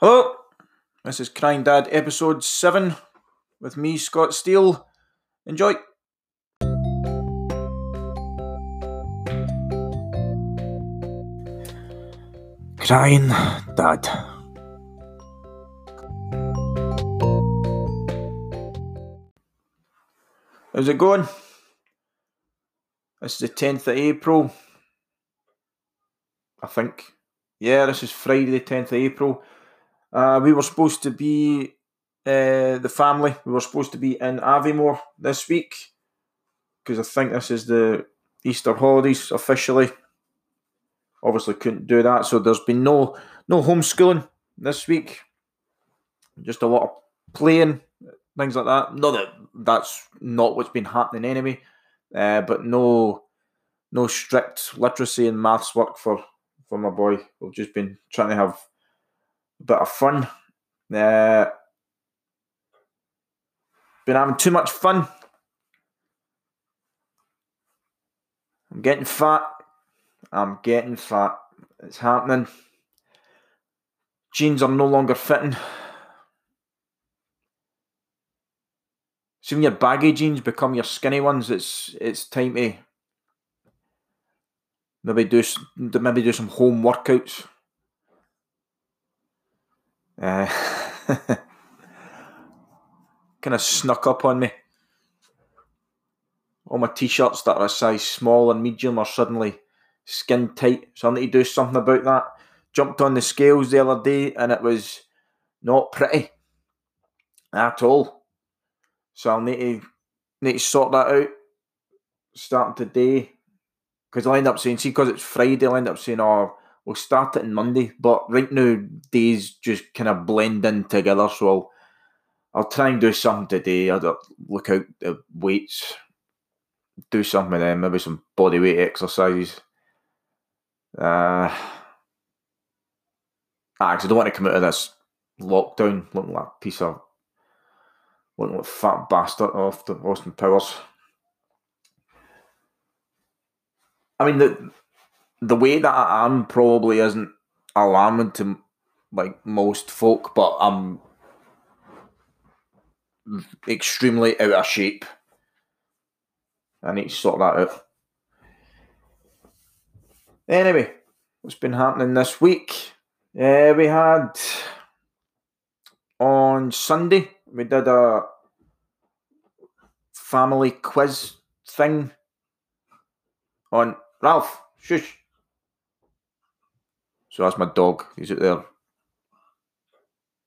Hello, this is Crying Dad episode 7 with me, Scott Steele. Enjoy. Crying Dad. How's it going? This is the 10th of April. I think. Yeah, this is Friday, the 10th of April. Uh, we were supposed to be, uh, the family, we were supposed to be in Aviemore this week because I think this is the Easter holidays officially. Obviously, couldn't do that, so there's been no no homeschooling this week. Just a lot of playing, things like that. Not that that's not what's been happening anyway, uh, but no no strict literacy and maths work for for my boy. We've just been trying to have bit of fun. Uh, been having too much fun. I'm getting fat. I'm getting fat. It's happening. Jeans are no longer fitting. So when your baggy jeans become your skinny ones, it's it's time to maybe do maybe do some home workouts. Uh, kind of snuck up on me. All my t-shirts that are a size small and medium are suddenly skin tight, so I need to do something about that. Jumped on the scales the other day and it was not pretty at all. So I'll need to need to sort that out starting today. Because I'll end up saying, see, because it's Friday, I'll end up saying, oh, we'll start it on Monday. But right now, days just kind of blend in together. So I'll, I'll try and do something today. I'll look out the weights, do something with them, maybe some body weight exercise. Uh, ah, I don't want to come out of this lockdown looking like a piece of looking like a fat bastard off the Austin Powers. I mean the the way that I am probably isn't alarming to like most folk, but I'm extremely out of shape. I need to sort that out. Anyway, what's been happening this week? Uh, we had on Sunday we did a family quiz thing on Ralph. Shush. So that's my dog. He's out there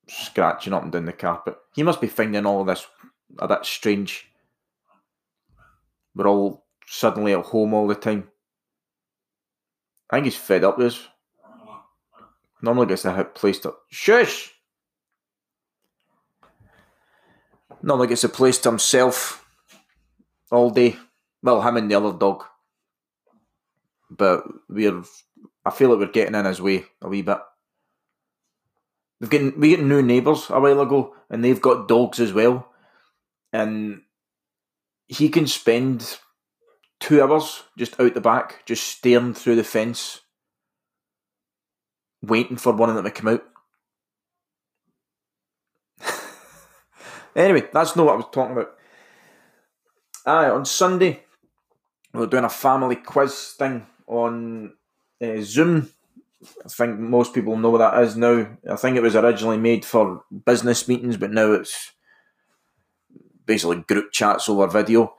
scratching up and down the carpet. He must be finding all of this a bit strange. We're all suddenly at home all the time. I think he's fed up with us. Normally gets a place to shush. Normally gets a place to himself all day. Well, him and the other dog. But we're I feel like we're getting in his way a wee bit. We've getting we get new neighbours a while ago and they've got dogs as well. And he can spend two hours just out the back, just staring through the fence, waiting for one of them to come out. anyway, that's not what I was talking about. Aye, on Sunday, we are doing a family quiz thing on uh, Zoom. I think most people know what that is now. I think it was originally made for business meetings, but now it's basically group chats over video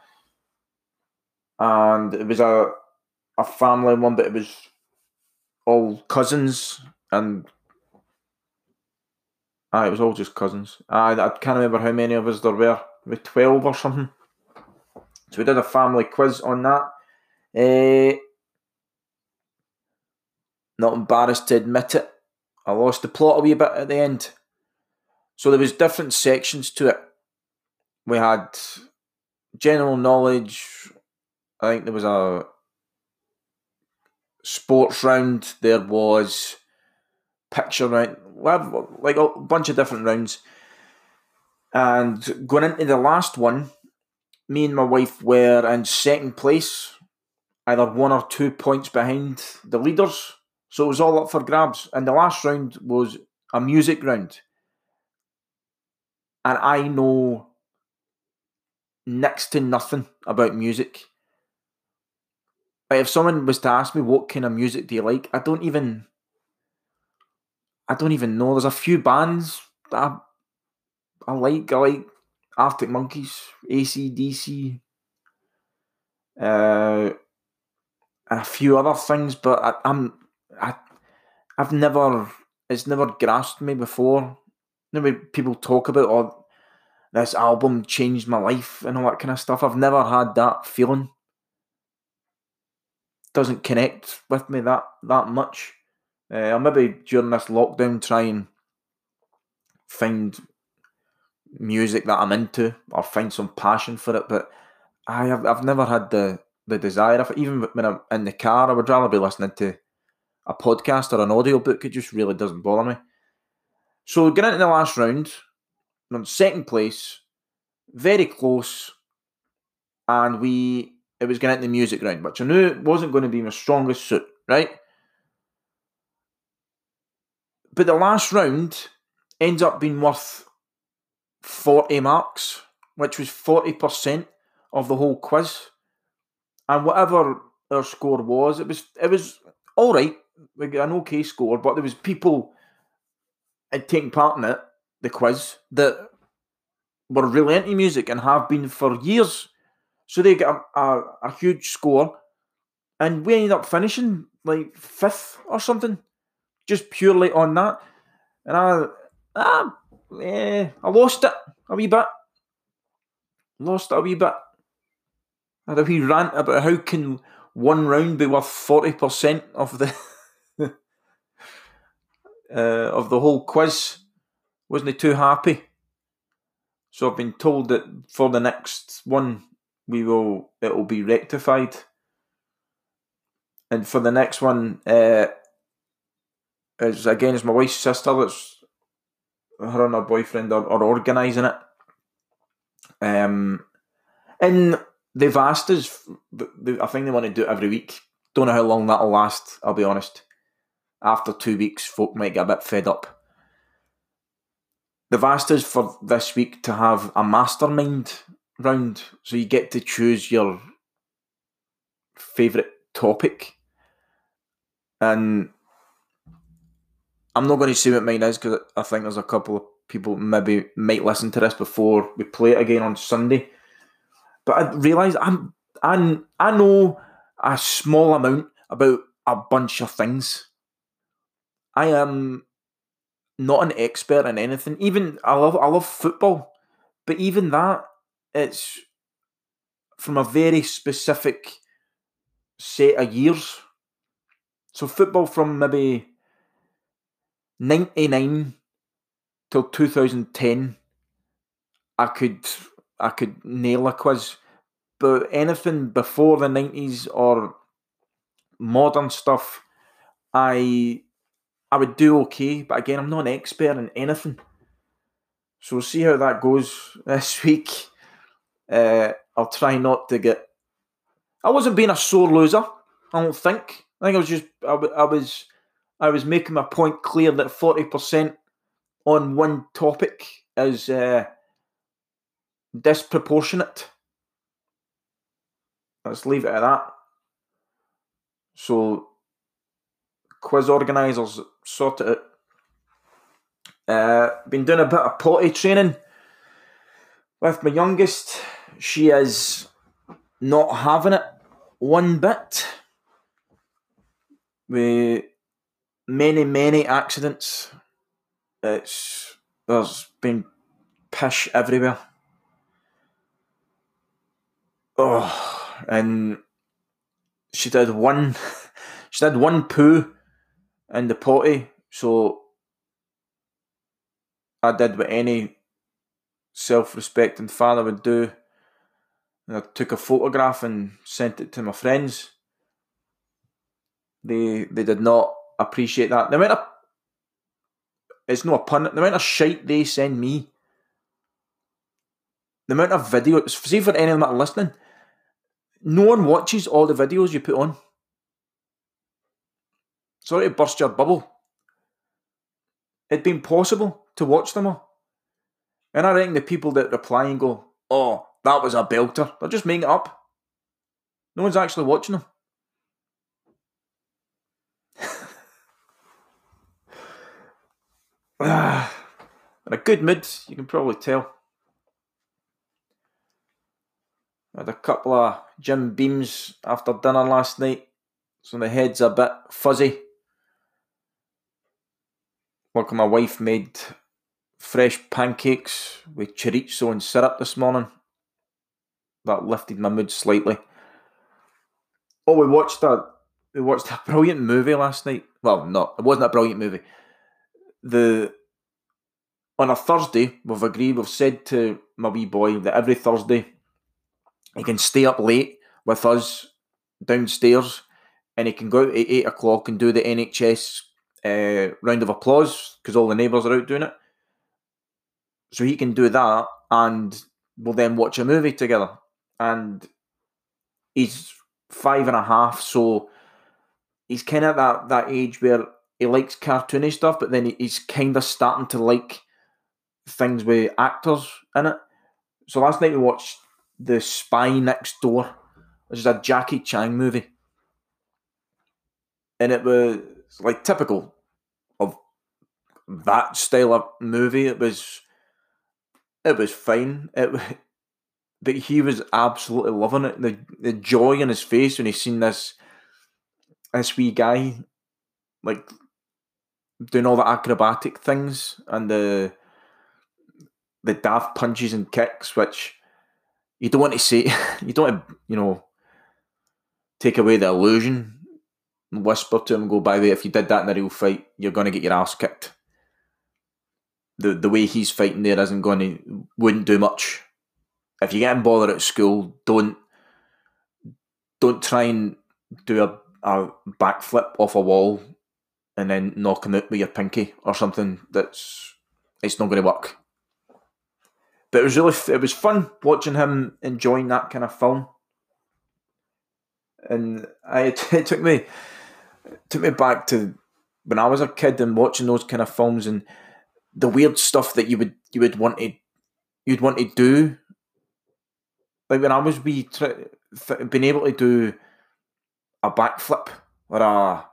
and it was a a family one, but it was all cousins and ah, it was all just cousins. I I can't remember how many of us there were, maybe twelve or something. So we did a family quiz on that. Uh, not embarrassed to admit it. I lost the plot a wee bit at the end. So there was different sections to it. We had general knowledge, I think there was a sports round. There was picture round. Like a bunch of different rounds. And going into the last one, me and my wife were in second place, either one or two points behind the leaders. So it was all up for grabs. And the last round was a music round, and I know next to nothing about music. If someone was to ask me what kind of music do you like, I don't even I don't even know. There's a few bands that I, I like. I like Arctic Monkeys, ACDC, uh, and a few other things, but I, I'm I I've never it's never grasped me before. Maybe people talk about oh this album changed my life and all that kind of stuff. I've never had that feeling. Doesn't connect with me that that much. Uh, I'll maybe during this lockdown try and find music that I'm into or find some passion for it. But I have I've never had the the desire it. Even when I'm in the car, I would rather be listening to a podcast or an audiobook. It just really doesn't bother me. So getting into the last round, on second place, very close, and we it was getting into the music round, which I knew it wasn't going to be my strongest suit, right? But the last round ends up being worth 40 marks, which was 40% of the whole quiz. And whatever our score was, it was it was all right, an okay score, but there was people taking part in it, the quiz, that were really into music and have been for years. So they got a, a, a huge score, and we ended up finishing like fifth or something just purely on that. And I, ah, eh, I lost it a wee bit. Lost it a wee bit. I had a wee rant about how can one round be worth forty percent of the uh, of the whole quiz. Wasn't he too happy. So I've been told that for the next one we will it will be rectified. And for the next one, uh, is again it's my wife's sister that's her and her boyfriend are, are organising it. Um, and they've asked us. I think they want to do it every week. Don't know how long that'll last. I'll be honest. After two weeks, folk might get a bit fed up. They've asked us for this week to have a mastermind round, so you get to choose your favourite topic, and I'm not going to say what mine is because I think there's a couple of people maybe might listen to this before we play it again on Sunday. But I realise I'm I, I know a small amount about a bunch of things. I am not an expert in anything. Even I love I love football, but even that it's from a very specific set of years. So football from maybe 99 till 2010 I could I could nail a quiz but anything before the 90s or modern stuff I I would do okay but again I'm not an expert in anything so we'll see how that goes this week uh, I'll try not to get I wasn't being a sore loser I don't think I think I was just I, I was I was making my point clear that 40% on one topic is uh, disproportionate. Let's leave it at that. So, quiz organisers sort it. Uh, been doing a bit of potty training with my youngest. She is not having it one bit. We many, many accidents. It's there's been pish everywhere. Oh, and she did one. She did one poo in the potty, so I did what any self-respecting father would do. And I took a photograph and sent it to my friends. They they did not appreciate that. The amount of it's not a pun. The amount of shite they send me, the amount of videos. See for any of them that are listening, no one watches all the videos you put on. Sorry to burst your bubble. it'd been possible to watch them all. And I reckon the people that reply and go, oh, that was a belter, they're just making it up. No one's actually watching them. In a good mood, you can probably tell. I had a couple of Jim Beams after dinner last night, so the head's a bit fuzzy. Look, my wife made fresh pancakes with chorizo and syrup this morning. That lifted my mood slightly. Oh, we watched a we watched a brilliant movie last night. Well, no, it wasn't a brilliant movie. The on a Thursday, we've agreed, we've said to my wee boy that every Thursday he can stay up late with us downstairs and he can go out at eight o'clock and do the NHS uh, round of applause because all the neighbours are out doing it. So he can do that and we'll then watch a movie together. And he's five and a half, so he's kind of that, that age where he likes cartoony stuff, but then he's kind of starting to like things with actors in it. So last night we watched The Spy Next Door, which is a Jackie Chan movie. And it was like typical that style of movie. It was it was fine. It but he was absolutely loving it. The the joy in his face when he seen this this wee guy like doing all the acrobatic things and the the daft punches and kicks, which you don't want to see. you don't want to, you know, take away the illusion and whisper to him, go, by the way, if you did that in a real fight, you're going to get your ass kicked. The, the way he's fighting there isn't going to, wouldn't do much. If you get him bothered at school, don't, don't try and do a, a backflip off a wall and then knock him out with your pinky or something that's, it's not going to work but it was really it was fun watching him enjoying that kind of film. And I it took me it took me back to when I was a kid and watching those kind of films and the weird stuff that you would you would want to you'd want to do. Like when I was th- being able to do a backflip or a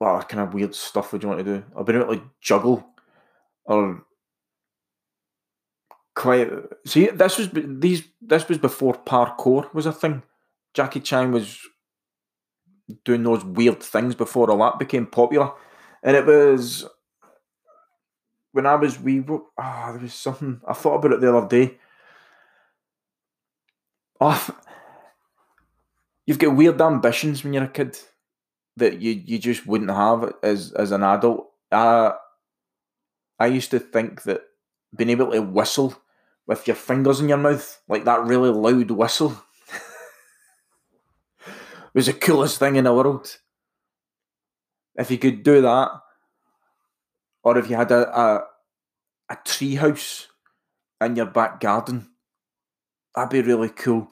well, kind of weird stuff would you want to do? I've been able to juggle or quite. See, this was these. This was before parkour was a thing. Jackie Chan was doing those weird things before all that became popular, and it was when I was wee. Ah, oh, there was something I thought about it the other day. Oh, you've got weird ambitions when you're a kid that you you just wouldn't have as as an adult. I I used to think that being able to whistle with your fingers in your mouth, like that really loud whistle, was the coolest thing in the world. If you could do that, or if you had a a, a tree house in your back garden, that'd be really cool.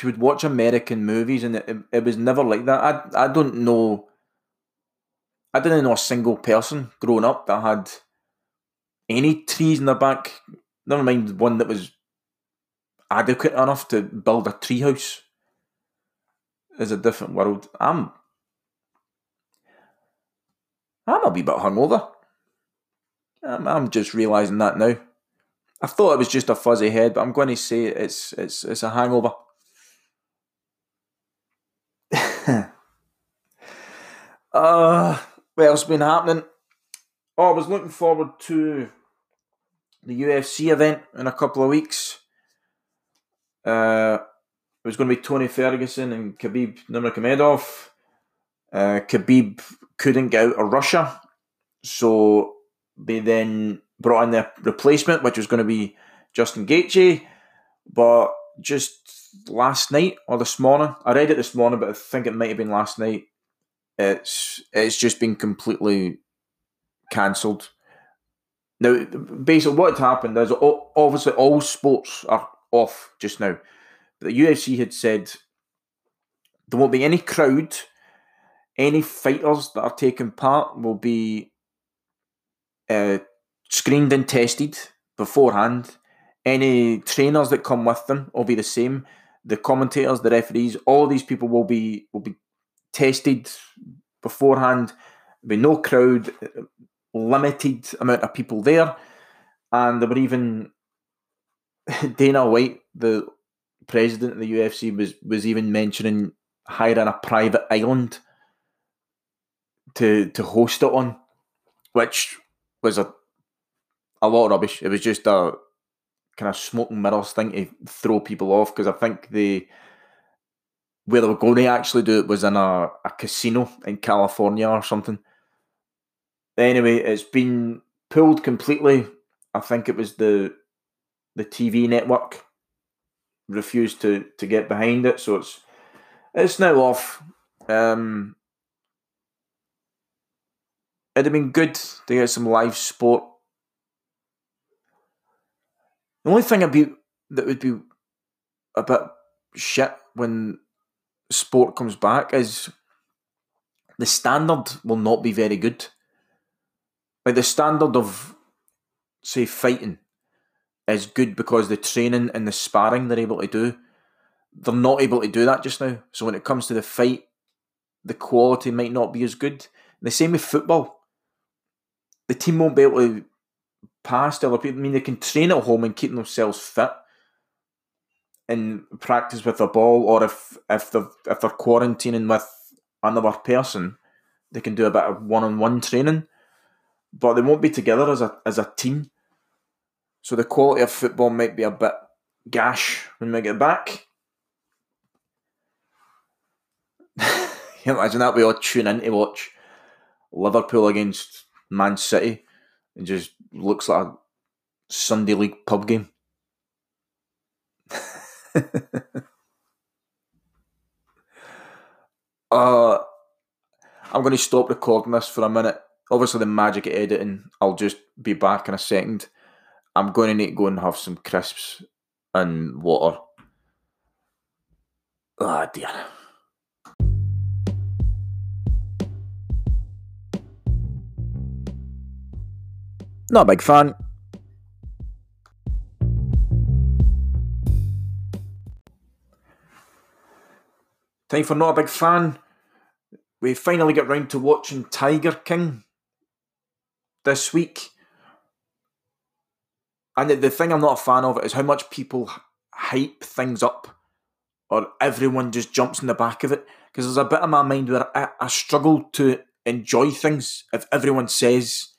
You would watch American movies and it, it, it was never like that. I, I don't know. I didn't know a single person growing up that had any trees in the back. Never mind one that was adequate enough to build a treehouse. Is a different world. I'm I'm a wee bit hungover. I'm, I'm just realising that now. I thought it was just a fuzzy head, but I'm going to say it's it's it's a hangover. uh, what else been happening? Oh, I was looking forward to the UFC event in a couple of weeks. Uh, it was going to be Tony Ferguson and Khabib Nurmagomedov. Uh, Khabib couldn't get out of Russia, so they then brought in their replacement, which was going to be Justin Gaethje. But just last night or this morning, I read it this morning, but I think it might have been last night. It's it's just been completely cancelled. Now, basically, what happened is obviously all sports are off just now. The UFC had said there won't be any crowd, any fighters that are taking part will be uh, screened and tested beforehand. Any trainers that come with them will be the same. The commentators, the referees, all these people will be will be tested beforehand. Be no crowd, limited amount of people there, and there were even Dana White, the president of the UFC, was was even mentioning hiring a private island to to host it on, which was a a lot of rubbish. It was just a kind of smoke and mirrors thing to throw people off because I think they where they were going to actually do it was in a, a casino in California or something. Anyway, it's been pulled completely. I think it was the the TV network refused to to get behind it, so it's it's now off. Um, it'd have been good to get some live sport. The only thing be that would be a bit shit when sport comes back is the standard will not be very good. Like the standard of, say, fighting is good because the training and the sparring they're able to do, they're not able to do that just now. So when it comes to the fight, the quality might not be as good. The same with football. The team won't be able to pass to other people. I mean, they can train at home and keep themselves fit and practice with the ball, or if if they're if they're quarantining with another person, they can do a bit of one on one training, but they won't be together as a as a team. So the quality of football might be a bit gash when we get back. imagine that we all tune in to watch Liverpool against Man City and just looks like a Sunday league pub game. uh, I'm going to stop recording this for a minute. Obviously, the magic of editing, I'll just be back in a second. I'm going to need to go and have some crisps and water. Ah, oh, dear. Not a big fan. Time for not a big fan. We finally get round to watching Tiger King this week. And the thing I'm not a fan of is how much people hype things up or everyone just jumps in the back of it. Because there's a bit of my mind where I, I struggle to enjoy things if everyone says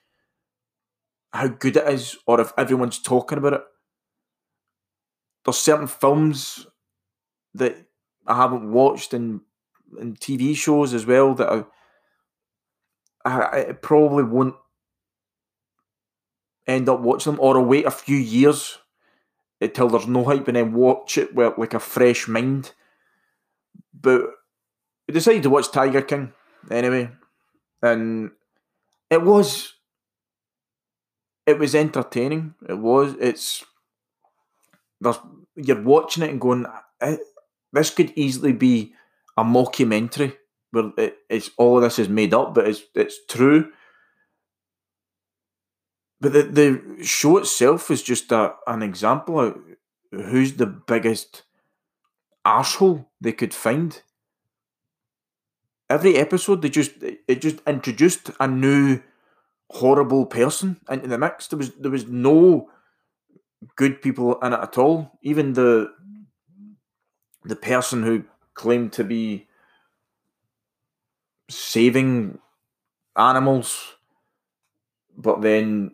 how good it is or if everyone's talking about it. There's certain films that I haven't watched and and TV shows as well that I, I, I probably won't end up watching them, or I'll wait a few years until there's no hype and then watch it with like a fresh mind. But we decided to watch Tiger King anyway, and it was it was entertaining. It was. It's there's you're watching it and going, this could easily be a mockumentary where it, it's all of this is made up, but it's it's true. But the, the show itself is just a, an example of who's the biggest asshole they could find. Every episode, they just it just introduced a new horrible person into the mix. There was there was no good people in it at all. Even the the person who claimed to be saving animals, but then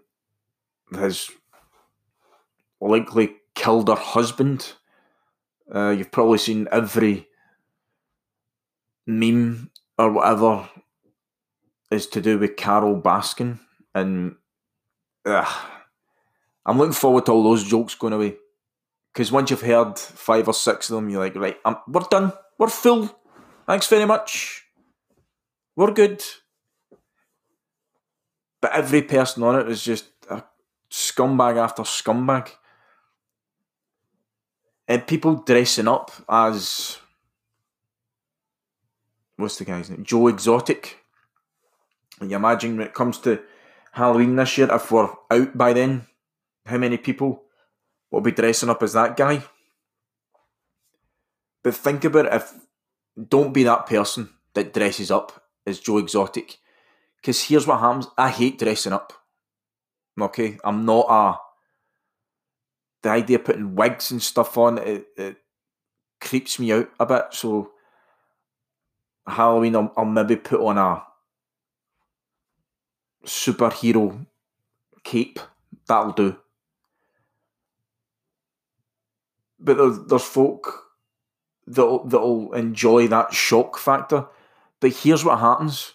has likely killed her husband. Uh, you've probably seen every meme or whatever is to do with Carole Baskin, and uh, I'm looking forward to all those jokes going away. Because once you've heard five or six of them, you're like, right, um, we're done. We're full. Thanks very much. We're good. But every person on it is just a scumbag after scumbag. And people dressing up as what's the guy's name? Joe Exotic. And you imagine when it comes to Halloween this year, if we're out by then, how many people will be dressing up as that guy? But think about if don't be that person that dresses up as Joe Exotic. Because here's what happens I hate dressing up. Okay, I'm not a. The idea of putting wigs and stuff on it, it creeps me out a bit. So Halloween, I'll, I'll maybe put on a superhero cape. That'll do. But there's, there's folk that'll, that'll enjoy that shock factor. But here's what happens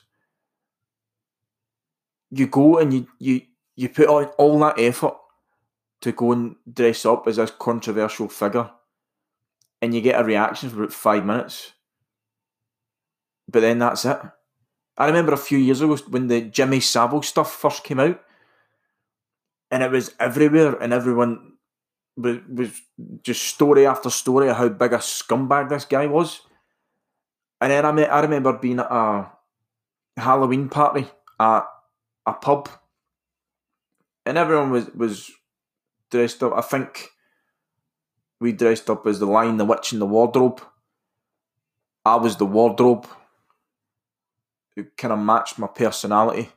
you go and you, you, you put on all that effort to go and dress up as this controversial figure, and you get a reaction for about five minutes. But then that's it. I remember a few years ago when the Jimmy Savile stuff first came out, and it was everywhere, and everyone was, was just story after story of how big a scumbag this guy was. And then I, I remember being at a Halloween party at a pub, and everyone was was dressed up. I think we dressed up as the Lion, the Witch, and the Wardrobe. I was the wardrobe kind of matched my personality.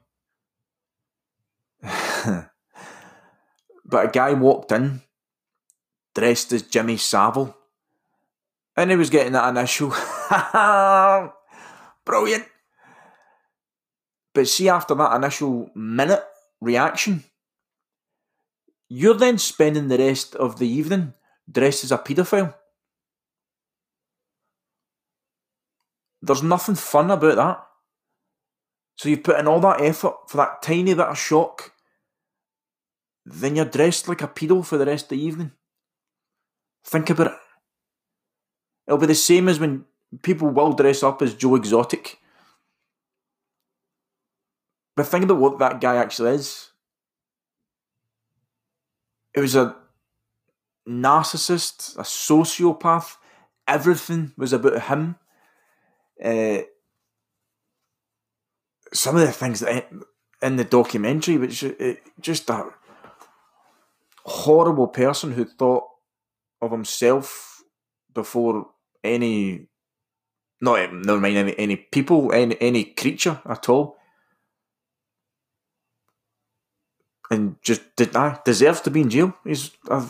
but a guy walked in dressed as Jimmy Savile, and he was getting that initial brilliant. But see, after that initial minute reaction, you're then spending the rest of the evening dressed as a paedophile. There's nothing fun about that. So you've put in all that effort for that tiny bit of shock, then you're dressed like a pedo for the rest of the evening. Think about it. It'll be the same as when people will dress up as Joe Exotic but think about what that guy actually is. It was a narcissist, a sociopath. Everything was about him. Uh, some of the things that in the documentary, which uh, just a horrible person who thought of himself before any, not never mind any, any people, any any creature at all. and just did I deserves to be in jail. He's a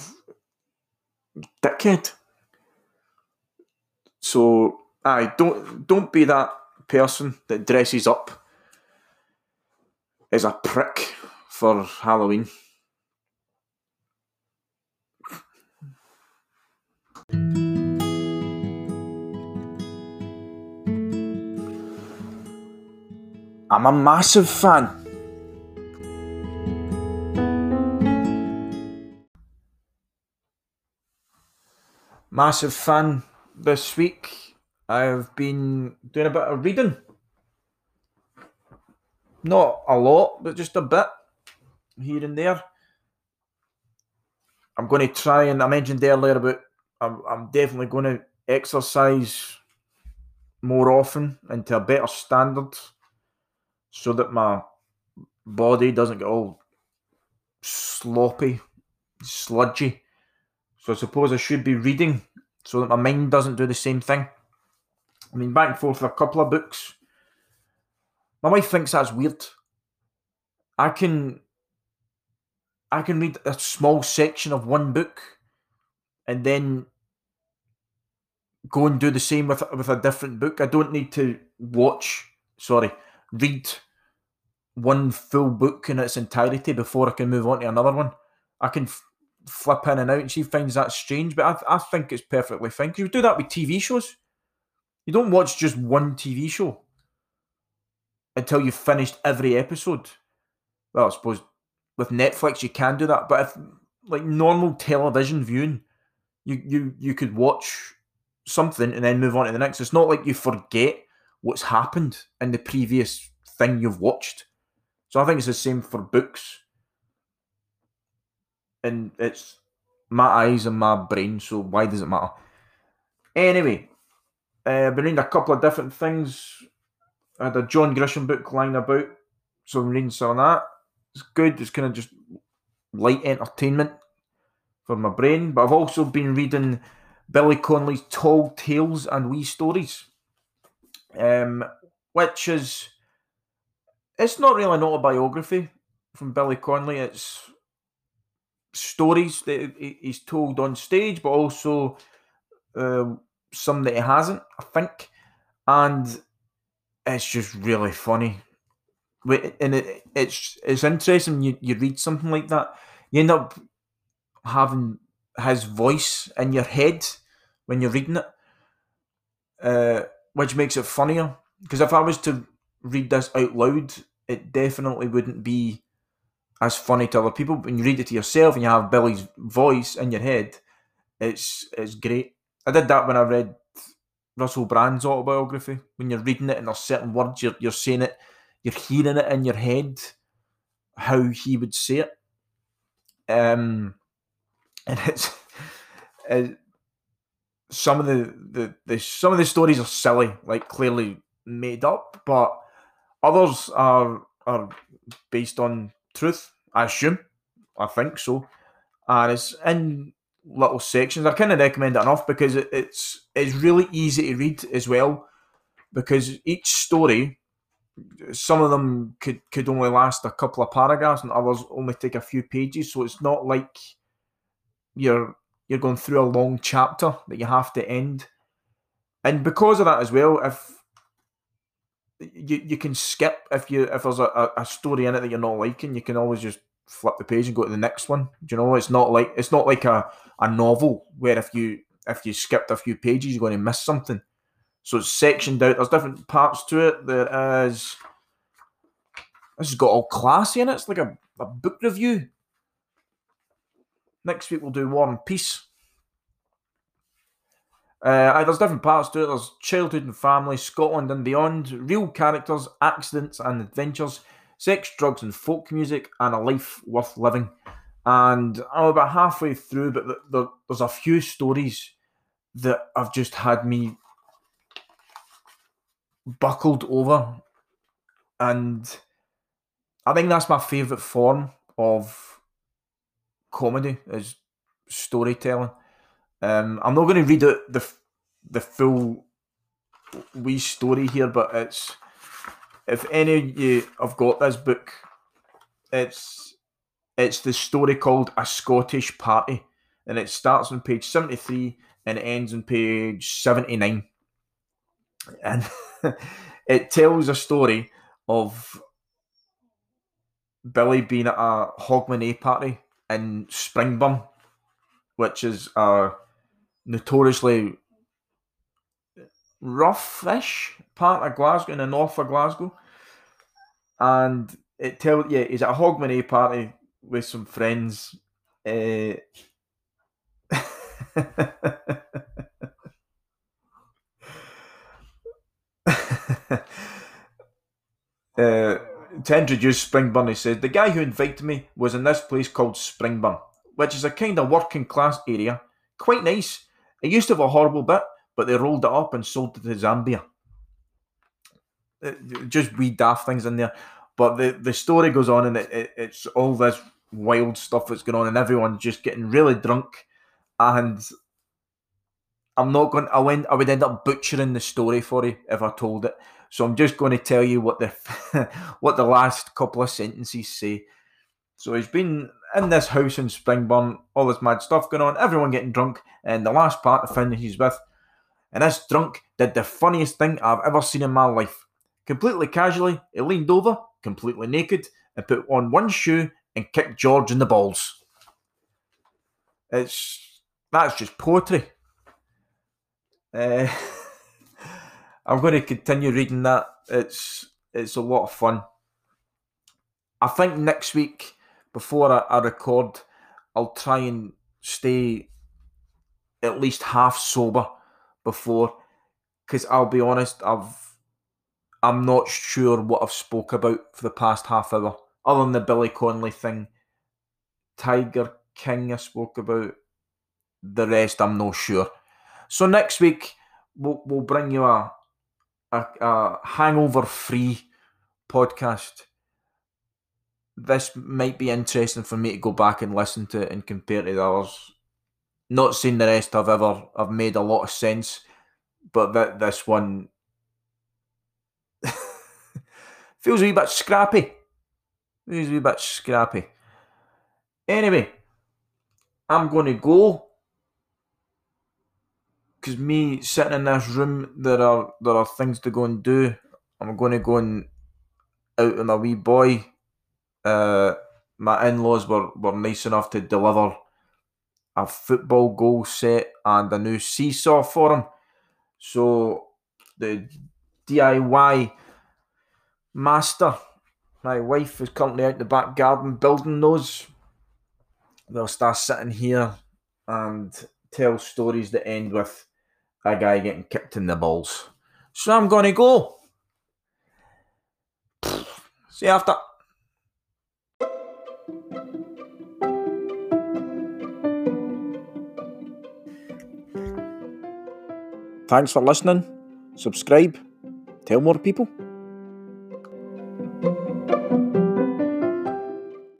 dickhead. So I don't don't be that person that dresses up as a prick for Halloween. I'm a massive fan Massive fan this week. I've been doing a bit of reading. Not a lot, but just a bit here and there. I'm going to try and I mentioned earlier about I'm, I'm definitely going to exercise more often and to a better standard so that my body doesn't get all sloppy, sludgy. So I suppose I should be reading so that my mind doesn't do the same thing. I mean, back and forth a couple of books. My wife thinks that's weird. I can I can read a small section of one book and then go and do the same with with a different book. I don't need to watch, sorry, read one full book in its entirety before I can move on to another one. I can flip in and out, and she finds that strange. But I, I think it's perfectly fine. Because you do that with TV shows. You don't watch just one TV show until you've finished every episode. Well, I suppose with Netflix you can do that, but if like normal television viewing, you you you could watch something and then move on to the next. It's not like you forget what's happened in the previous thing you've watched. So I think it's the same for books and it's my eyes and my brain, so why does it matter? Anyway, Uh, I've been reading a couple of different things. I had a John Grisham book lying about, so I'm reading some of that. It's good. It's kind of just light entertainment for my brain. But I've also been reading Billy Connolly's Tall Tales and Wee Stories, um, which is it's not really an autobiography from Billy Connolly. It's stories that he's told on stage, but also uh, some that he hasn't, I think. And it's just really funny. And it, it's it's interesting you, you read something like that. You end up having his voice in your head when you're reading it, uh, which makes it funnier. Because if I was to read this out loud, it definitely wouldn't be as funny to other people. When you read it to yourself and you have Billy's voice in your head, it's it's great. I did that when I read Russell Brand's autobiography. When you're reading it and there's certain words you're you're saying it, you're hearing it in your head, how he would say it. Um, and it's, it, some of the, the the some of the stories are silly, like clearly made up, but others are are based on truth. I assume, I think so, and it's in little sections. I kind of recommend it enough because it, it's it's really easy to read as well, because each story, some of them could could only last a couple of paragraphs, and others only take a few pages. So it's not like you're you're going through a long chapter that you have to end. And because of that as well, if you, you can skip if you if there's a, a story in it that you're not liking, you can always just flip the page and go to the next one. Do you know? It's not like it's not like a, a novel where if you if you skipped a few pages, you're going to miss something. So it's sectioned out. There's different parts to it. There is. This has got all classy in it. It's like a, a book review. Next week we'll do War and Peace. Uh, there's different parts to it. There's childhood and family, Scotland and beyond, real characters, accidents and adventures, sex, drugs and folk music, and a life worth living. And I'm about halfway through, but the, the, there's a few stories that have just had me buckled over. And I think that's my favourite form of comedy is storytelling. Um, I'm not going to read out the the full wee story here, but it's if any of you have got this book, it's it's the story called A Scottish Party, and it starts on page seventy three and ends on page seventy nine, and it tells a story of Billy being at a Hogmanay party in Springburn, which is a notoriously roughish part of Glasgow in the north of Glasgow. And it tells yeah, he's at a Hogmanay party with some friends. Uh, uh, to introduce Springburn, he said, The guy who invited me was in this place called Springburn, which is a kind of working class area. Quite nice. It used to have a horrible bit, but they rolled it up and sold it to Zambia. It, uh, just wee daft things in there. But the, the story goes on and it, it, it's all this wild stuff that's going on and everyone's just getting really drunk. And I'm not going. I went. I would end up butchering the story for you if I told it. So I'm just going to tell you what the what the last couple of sentences say. So he's been in this house in Springburn, all this mad stuff going on, everyone getting drunk, and the last part, the friend he's with, and this drunk did the funniest thing I've ever seen in my life. Completely casually, he leaned over, completely naked, and put on one shoe and kicked George in the balls. It's that's just poetry. Uh, I'm going to continue reading that. It's it's a lot of fun. I think next week, before I, I record, I'll try and stay at least half sober before, because I'll be honest, I've I'm not sure what I've spoke about for the past half hour, other than the Billy Connolly thing. Tiger King I spoke about. The rest I'm not sure. So next week we'll, we'll bring you a, a, a hangover free podcast. This might be interesting for me to go back and listen to and compare to the others. Not saying the rest I've ever I've made a lot of sense, but that this one feels a wee bit scrappy. Feels a wee bit scrappy. Anyway, I'm going to go because me sitting in this room, there are there are things to go and do. I'm going to go and out with my wee boy. Uh, my in-laws were, were nice enough to deliver a football goal set and a new seesaw for him. So the DIY master, my wife is currently out in the back garden building those. They'll start sitting here and tell stories that end with a guy getting kicked in the balls. So I'm gonna go. See you after. Thanks for listening. Subscribe. Tell more people.